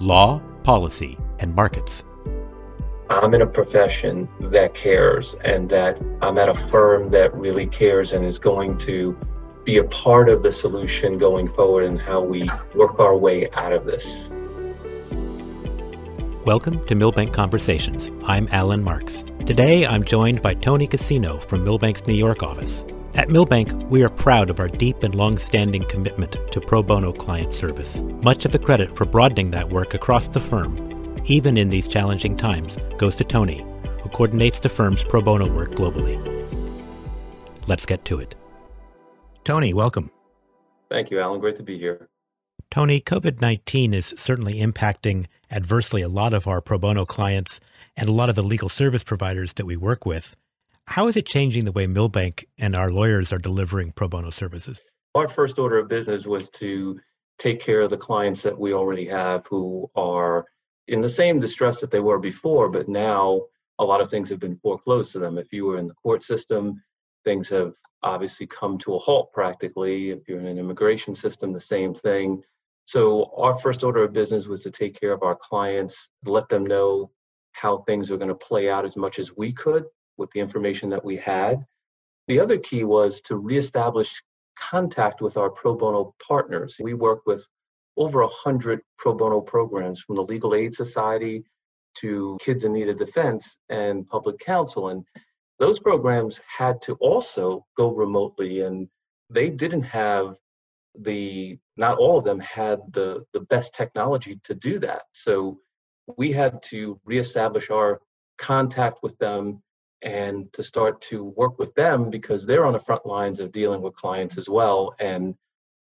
law, policy, and markets. I'm in a profession that cares and that I'm at a firm that really cares and is going to be a part of the solution going forward and how we work our way out of this. Welcome to Milbank Conversations. I'm Alan Marks. Today I'm joined by Tony Casino from Milbank's New York office. At Milbank, we are proud of our deep and long standing commitment to pro bono client service. Much of the credit for broadening that work across the firm, even in these challenging times, goes to Tony, who coordinates the firm's pro bono work globally. Let's get to it. Tony, welcome. Thank you, Alan. Great to be here. Tony, COVID 19 is certainly impacting adversely a lot of our pro bono clients and a lot of the legal service providers that we work with. How is it changing the way Milbank and our lawyers are delivering pro bono services? Our first order of business was to take care of the clients that we already have who are in the same distress that they were before, but now a lot of things have been foreclosed to them. If you were in the court system, things have obviously come to a halt practically. If you're in an immigration system, the same thing. So, our first order of business was to take care of our clients, let them know how things are going to play out as much as we could with the information that we had. The other key was to reestablish contact with our pro bono partners. We work with over 100 pro bono programs from the Legal Aid Society to Kids in Need of Defense and Public Counsel. And those programs had to also go remotely, and they didn't have the, not all of them had the, the best technology to do that. So we had to reestablish our contact with them and to start to work with them because they're on the front lines of dealing with clients as well and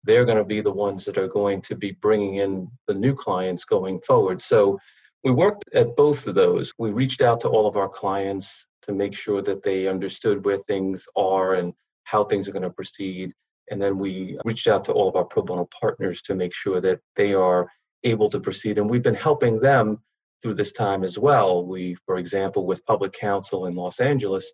they're going to be the ones that are going to be bringing in the new clients going forward. So we worked at both of those. We reached out to all of our clients to make sure that they understood where things are and how things are going to proceed and then we reached out to all of our pro bono partners to make sure that they are able to proceed and we've been helping them through this time as well. We, for example, with Public Counsel in Los Angeles,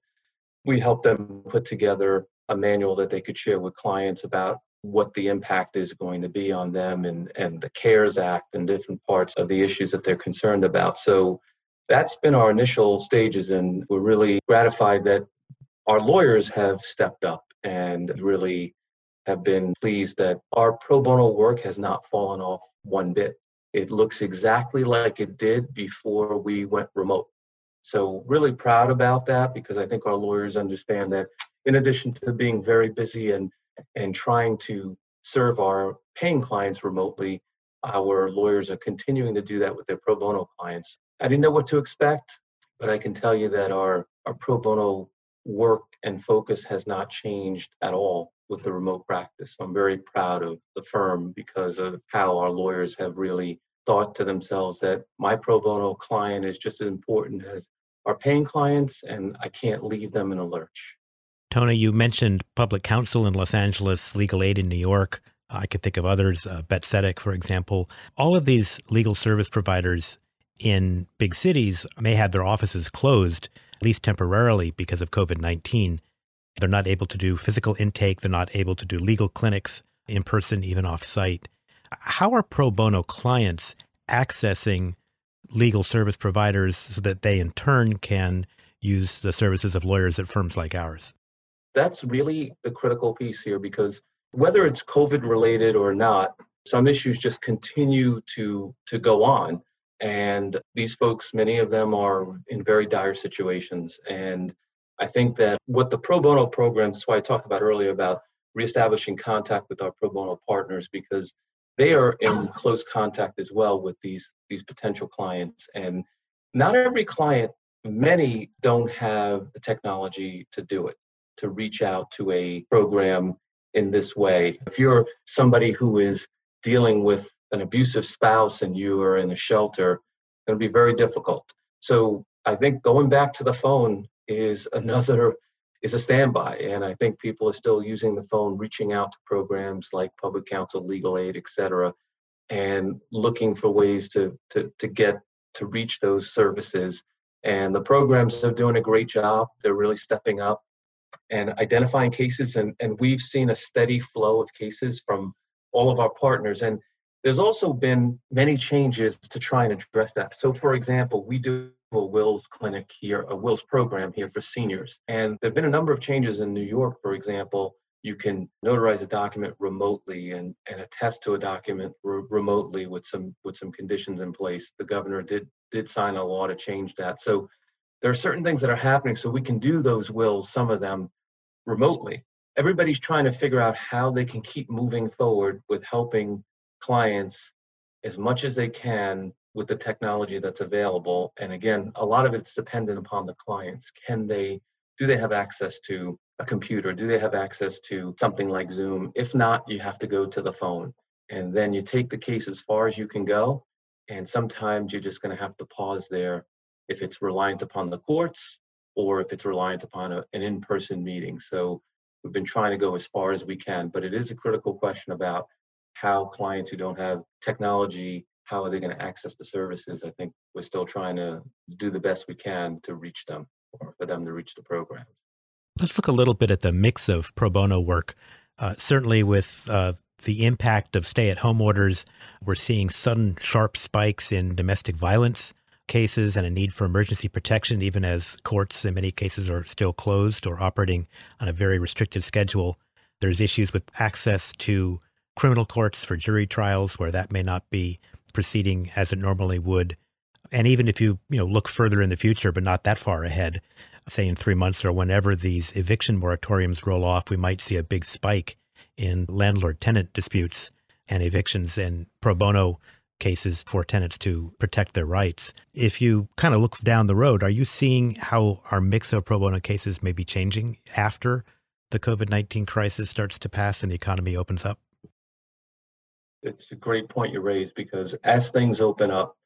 we helped them put together a manual that they could share with clients about what the impact is going to be on them and, and the CARES Act and different parts of the issues that they're concerned about. So that's been our initial stages, and we're really gratified that our lawyers have stepped up and really have been pleased that our pro bono work has not fallen off one bit. It looks exactly like it did before we went remote. So, really proud about that because I think our lawyers understand that in addition to being very busy and, and trying to serve our paying clients remotely, our lawyers are continuing to do that with their pro bono clients. I didn't know what to expect, but I can tell you that our, our pro bono work and focus has not changed at all with the remote practice. I'm very proud of the firm because of how our lawyers have really thought to themselves that my pro bono client is just as important as our paying clients, and I can't leave them in a lurch. Tony, you mentioned public counsel in Los Angeles, legal aid in New York. I could think of others, uh, Bet Tzedek, for example. All of these legal service providers in big cities may have their offices closed, at least temporarily, because of COVID 19. They're not able to do physical intake. They're not able to do legal clinics in person, even off site. How are pro bono clients accessing legal service providers so that they in turn can use the services of lawyers at firms like ours? That's really the critical piece here because whether it's COVID related or not, some issues just continue to to go on. And these folks, many of them are in very dire situations. And I think that what the pro bono programs, why I talked about earlier about reestablishing contact with our pro bono partners, because they are in close contact as well with these these potential clients. And not every client, many don't have the technology to do it, to reach out to a program in this way. If you're somebody who is dealing with an abusive spouse and you are in a shelter, to be very difficult. So I think going back to the phone is another is a standby. And i think people are still using the phone reaching out to programs like public counsel legal aid etc and looking for ways to to, to get to reach those services. And the programs are doing a great job. They're really stepping up and identifying cases. And, and we've seen a steady flow of cases from all of our partners. And There's also been many changes to try and address that. So, for example, we do wills clinic here, a wills program here for seniors. And there have been a number of changes in New York, for example. You can notarize a document remotely and, and attest to a document re- remotely with some with some conditions in place. The governor did did sign a law to change that. So there are certain things that are happening so we can do those wills, some of them remotely. Everybody's trying to figure out how they can keep moving forward with helping clients as much as they can with the technology that's available. And again, a lot of it's dependent upon the clients. Can they, do they have access to a computer? Do they have access to something like Zoom? If not, you have to go to the phone. And then you take the case as far as you can go. And sometimes you're just going to have to pause there if it's reliant upon the courts or if it's reliant upon a, an in person meeting. So we've been trying to go as far as we can, but it is a critical question about how clients who don't have technology how are they going to access the services? I think we're still trying to do the best we can to reach them or for them to reach the programs. Let's look a little bit at the mix of pro bono work. Uh, certainly, with uh, the impact of stay at home orders, we're seeing sudden sharp spikes in domestic violence cases and a need for emergency protection, even as courts in many cases are still closed or operating on a very restricted schedule. There's issues with access to criminal courts for jury trials where that may not be proceeding as it normally would. And even if you, you know, look further in the future, but not that far ahead, say in three months or whenever these eviction moratoriums roll off, we might see a big spike in landlord tenant disputes and evictions and pro bono cases for tenants to protect their rights. If you kind of look down the road, are you seeing how our mix of pro bono cases may be changing after the COVID 19 crisis starts to pass and the economy opens up? It's a great point you raised because as things open up,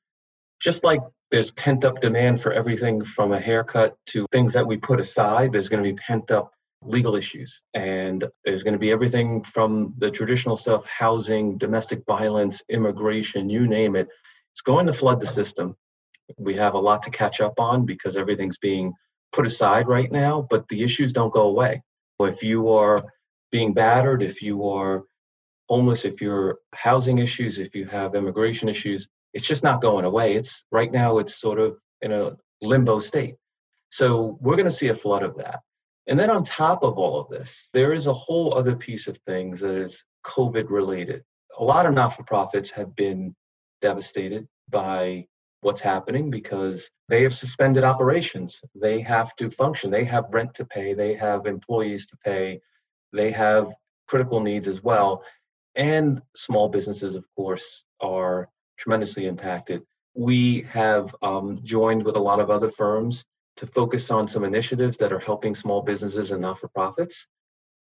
just like there's pent up demand for everything from a haircut to things that we put aside, there's going to be pent up legal issues. And there's going to be everything from the traditional stuff housing, domestic violence, immigration, you name it. It's going to flood the system. We have a lot to catch up on because everything's being put aside right now, but the issues don't go away. If you are being battered, if you are homeless, if you're housing issues, if you have immigration issues, it's just not going away. It's right now it's sort of in a limbo state. So we're going to see a flood of that. And then on top of all of this, there is a whole other piece of things that is COVID related. A lot of not for profits have been devastated by what's happening because they have suspended operations. They have to function. They have rent to pay. They have employees to pay. They have critical needs as well and small businesses, of course, are tremendously impacted. We have um, joined with a lot of other firms to focus on some initiatives that are helping small businesses and not for profits,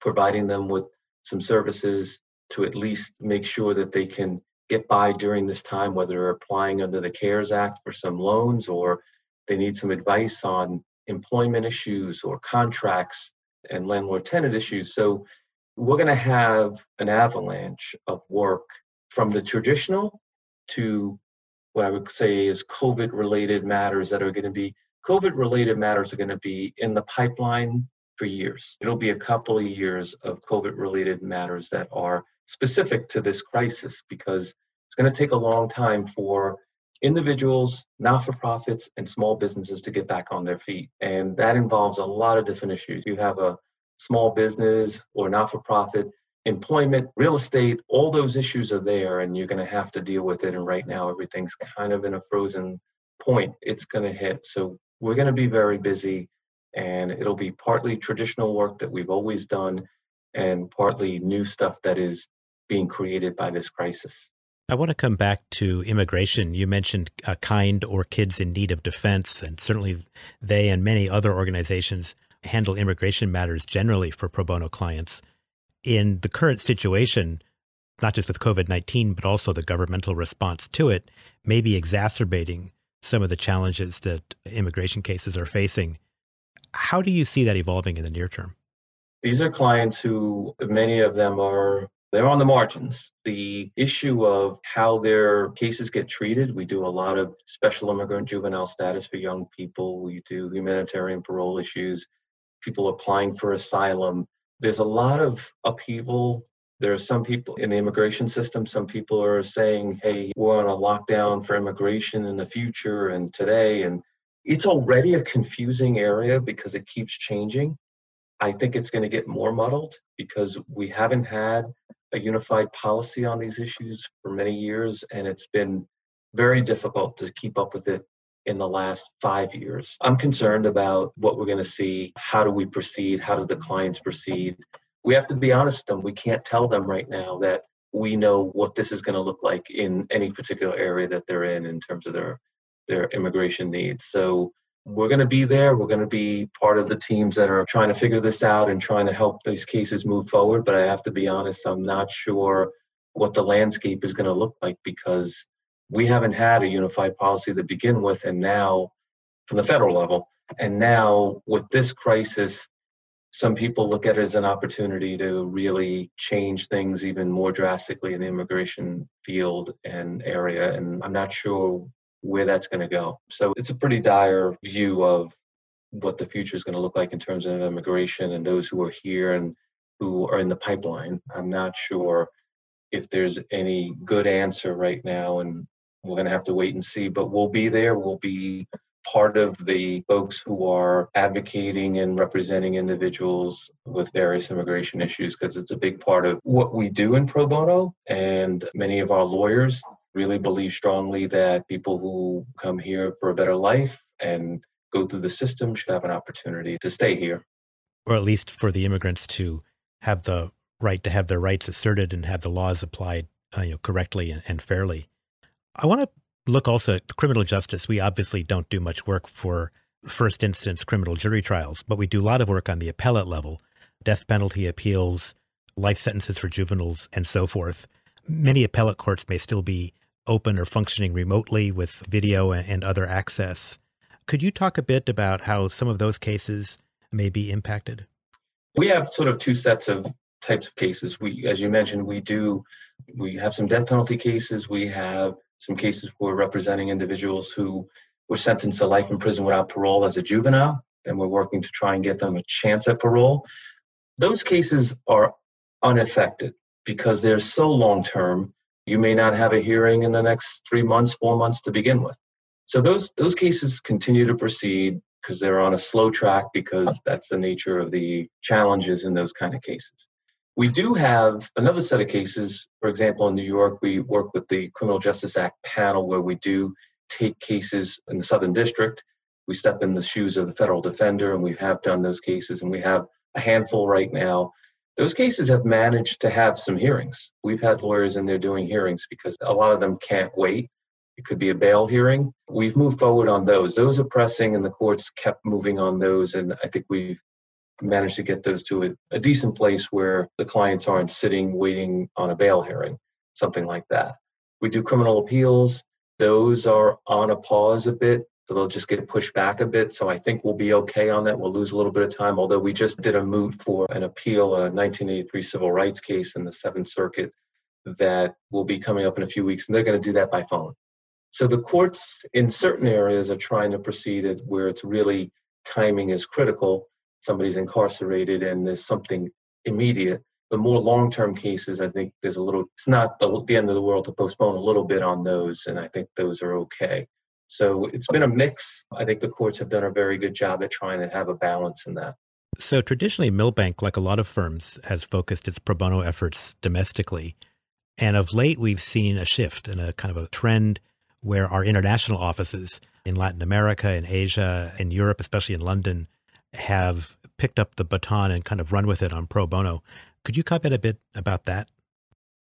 providing them with some services to at least make sure that they can get by during this time, whether they're applying under the CARES Act for some loans or they need some advice on employment issues or contracts and landlord tenant issues. So we're going to have an avalanche of work from the traditional to what I would say is COVID related matters that are going to be COVID related matters are going to be in the pipeline for years. It'll be a couple of years of COVID related matters that are specific to this crisis because it's going to take a long time for individuals, not for profits, and small businesses to get back on their feet. And that involves a lot of different issues. You have a small business or not for profit, employment, real estate, all those issues are there and you're going to have to deal with it. And right now, everything's kind of in a frozen point. It's going to hit. So we're going to be very busy and it'll be partly traditional work that we've always done and partly new stuff that is being created by this crisis. I want to come back to immigration. You mentioned uh, Kind or Kids in Need of Defense, and certainly they and many other organizations handle immigration matters generally for pro bono clients. In the current situation, not just with COVID 19, but also the governmental response to it, may be exacerbating some of the challenges that immigration cases are facing. How do you see that evolving in the near term? These are clients who, many of them are they're on the margins. The issue of how their cases get treated, we do a lot of special immigrant juvenile status for young people. We do humanitarian parole issues people applying for asylum. There's a lot of upheaval There are some people in the immigration system, some people are saying, hey, we're on a lockdown for immigration in the future and today. And it's already a confusing area because it keeps changing. I think it's going to get more muddled because we haven't had a unified policy on these issues for many years, and it's been very difficult to keep up with it in the last five years. I'm concerned about what we're going to see. How do we proceed? How do the clients proceed? We have to be honest with them. We can't tell them right now that we know what this is going to look like in any particular area that they're in in terms of their their immigration needs. So we're going to be there. We're going to be part of the teams that are trying to figure this out and trying to help these cases move forward. But I have to be honest, I'm not sure what the landscape is going to look like because we haven't had a unified policy to begin with. And now, from the federal level, and now with this crisis, some people look at it as an opportunity to really change things even more drastically in the immigration field and area. And I'm not sure where that's going to go. So it's a pretty dire view of what the future is going to look like in terms of immigration and those who are here and who are in the pipeline. I'm not sure if there's any good answer right now, and we're going to have to wait and see. But we'll be there. We'll be part of the folks who are advocating and representing individuals with various immigration issues because it's a big part of what we do in pro bono. And many of our lawyers really believe strongly that people who come here for a better life and go through the system should have an opportunity to stay here. Or at least for the immigrants to have the right to have their rights asserted and have the laws applied uh, you know, correctly and, and fairly. I want to look also at criminal justice. We obviously don't do much work for first instance criminal jury trials, but we do a lot of work on the appellate level, death penalty appeals, life sentences for juveniles, and so forth. Many appellate courts may still be open or functioning remotely with video and other access. Could you talk a bit about how some of those cases may be impacted? We have sort of two sets of types of cases. We, as you mentioned, we do we have some death penalty cases. We have some cases where we're representing individuals who were sentenced to life in prison without parole as a juvenile, and we're working to try and get them a chance at parole. Those cases are unaffected because they're so long term you may not have a hearing in the next three months, four months to begin with. So those those cases continue to proceed because they're on a slow track because that's the nature of the challenges in those kind of cases. We do have another set of cases. For example, in New York, we work with the Criminal Justice Act panel where we do take cases in the Southern District. We step in the shoes of the federal defender, and we have done those cases, and we have a handful right now those cases have managed to have some hearings. We've had lawyers in there doing hearings because a lot of them can't wait. It could be a bail hearing. We've moved forward on those. Those are pressing, and the courts kept moving on those. And I think we've managed to get those to a, a decent place where the clients aren't sitting waiting on a bail hearing, something like that. We do criminal appeals. Those are on a pause a bit so they'll just get pushed back a bit. So I think we'll be okay on that. We'll lose a little bit of time, although we just did a moot for an appeal, a 1983 civil rights case in the Seventh Circuit that will be coming up in a few weeks, and they're going to do that by phone. So the courts in certain areas are trying to proceed where it's really timing is critical. Somebody's incarcerated and there's something immediate. The more long-term cases, I think there's a little. It's not the, the end of the world to postpone a little bit on those, and I think those are okay. So it's been a mix. I think the courts have done a very good job at trying to have a balance in that. So traditionally, Milbank, like a lot of firms, has focused its pro bono efforts domestically. And of late, we've seen a shift and a kind of a trend where our international offices in Latin America, in Asia, in Europe, especially in London, have picked up the baton and kind of run with it on pro bono. Could you comment a bit about that?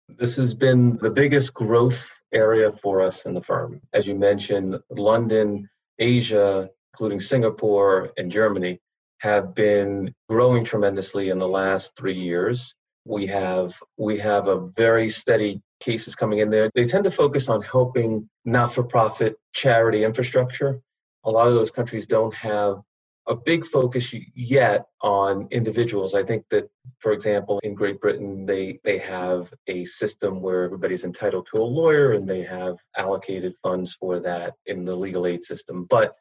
This has been the biggest growth area for us in the firm. As you mentioned, London, Asia, including Singapore and Germany, have been growing tremendously in the last three years. We have we have a very steady cases coming in there. They tend to focus on helping not-for-profit charity infrastructure. A lot of those countries don't have a big focus yet on individuals. I think that, for example, in Great Britain, they they have a system where everybody's entitled to a lawyer, and they have allocated funds for that in the legal aid system. But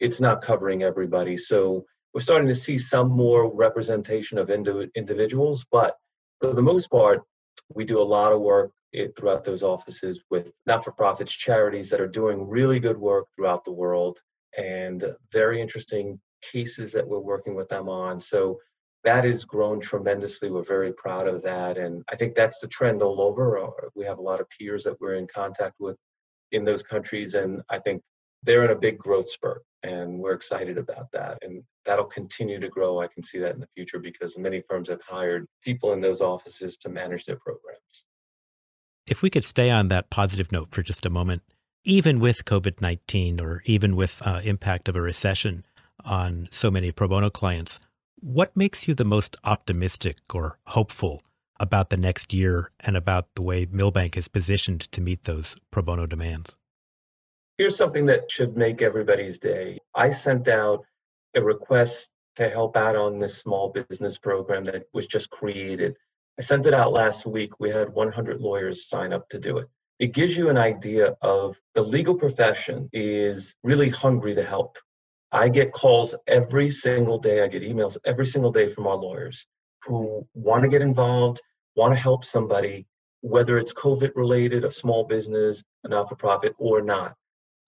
it's not covering everybody. So we're starting to see some more representation of indi- individuals, but for the most part, We do a lot of work throughout those offices with not for profits, charities that are doing really good work throughout the world and very interesting cases that we're working with them on. So that has grown tremendously. We're very proud of that. And I think that's the trend all over. Uh, we have a lot of peers that we're in contact with in those countries. And I think they're in a big growth spurt. And we're excited about that. And that'll continue to grow. I can see that in the future because many firms have hired people in those offices to manage their programs. If we could stay on that positive note for just a moment, even with COVID 19 or even with uh, impact of a recession on so many pro bono clients, what makes you the most optimistic or hopeful about the next year and about the way Milbank is positioned to meet those pro bono demands? Here's something that should make everybody's day. I sent out a request to help out on this small business program that was just created. I sent it out last week. We had 100 lawyers sign up to do it. It gives you an idea of the legal profession is really hungry to help. I get calls every single day. I get emails every single day from our lawyers who want to get involved, want to help somebody, whether it's COVID related, a small business, a not for profit, or not.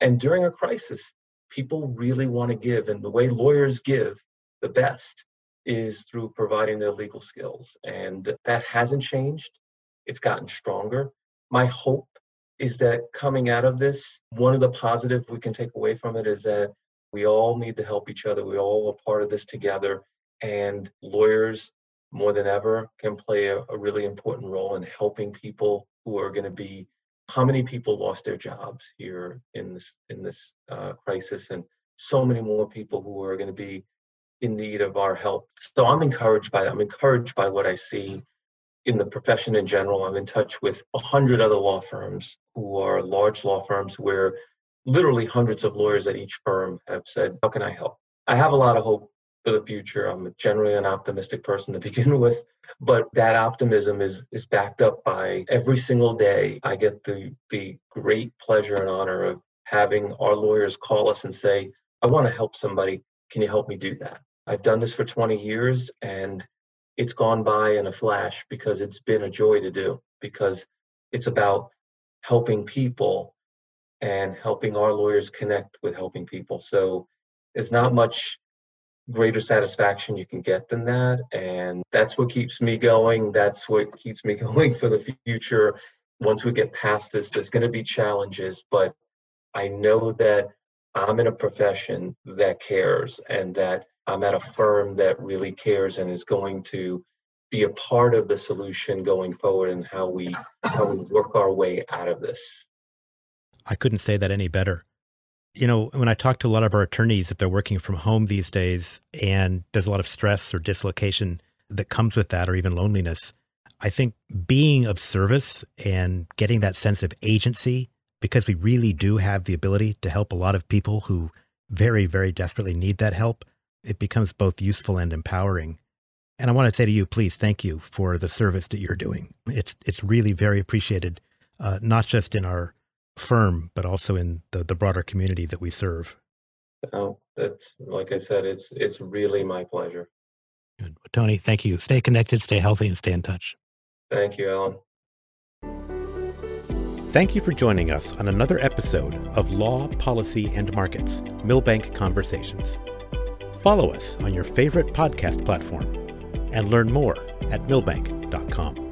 And during a crisis, people really want to give. And the way lawyers give the best is through providing their legal skills. And that hasn't changed, it's gotten stronger. My hope is that coming out of this, one of the positive we can take away from it is that we all need to help each other. We all are part of this together. And lawyers, more than ever, can play a, a really important role in helping people who are going to be. How many people lost their jobs here in this in this uh, crisis, and so many more people who are going to be in need of our help. So I'm encouraged by that. I'm encouraged by what I see in the profession in general. I'm in touch with a hundred other law firms who are large law firms where literally hundreds of lawyers at each firm have said, How can I help? I have a lot of hope for the future. I'm generally an optimistic person to begin with, but that optimism is is backed up by every single day I get the the great pleasure and honor of having our lawyers call us and say, I want to help somebody. Can you help me do that? I've done this for 20 years and it's gone by in a flash because it's been a joy to do because it's about helping people and helping our lawyers connect with helping people. So there's not much greater satisfaction you can get than that. And that's what keeps me going. That's what keeps me going for the future. Once we get past this, there's going to be challenges, but I know that I'm in a profession that cares and that I'm at a firm that really cares and is going to be a part of the solution going forward and how we how we work our way out of this. I couldn't say that any better. You know, when I talk to a lot of our attorneys, if they're working from home these days and there's a lot of stress or dislocation that comes with that, or even loneliness, I think being of service and getting that sense of agency, because we really do have the ability to help a lot of people who very, very desperately need that help, it becomes both useful and empowering. And I want to say to you, please, thank you for the service that you're doing. It's it's really very appreciated, uh, not just in our firm, but also in the, the broader community that we serve. Oh, that's like I said, it's it's really my pleasure. Good. Well, Tony, thank you. Stay connected, stay healthy, and stay in touch. Thank you, Alan. Thank you for joining us on another episode of Law, Policy, and Markets Milbank Conversations. Follow us on your favorite podcast platform and learn more at milbank.com.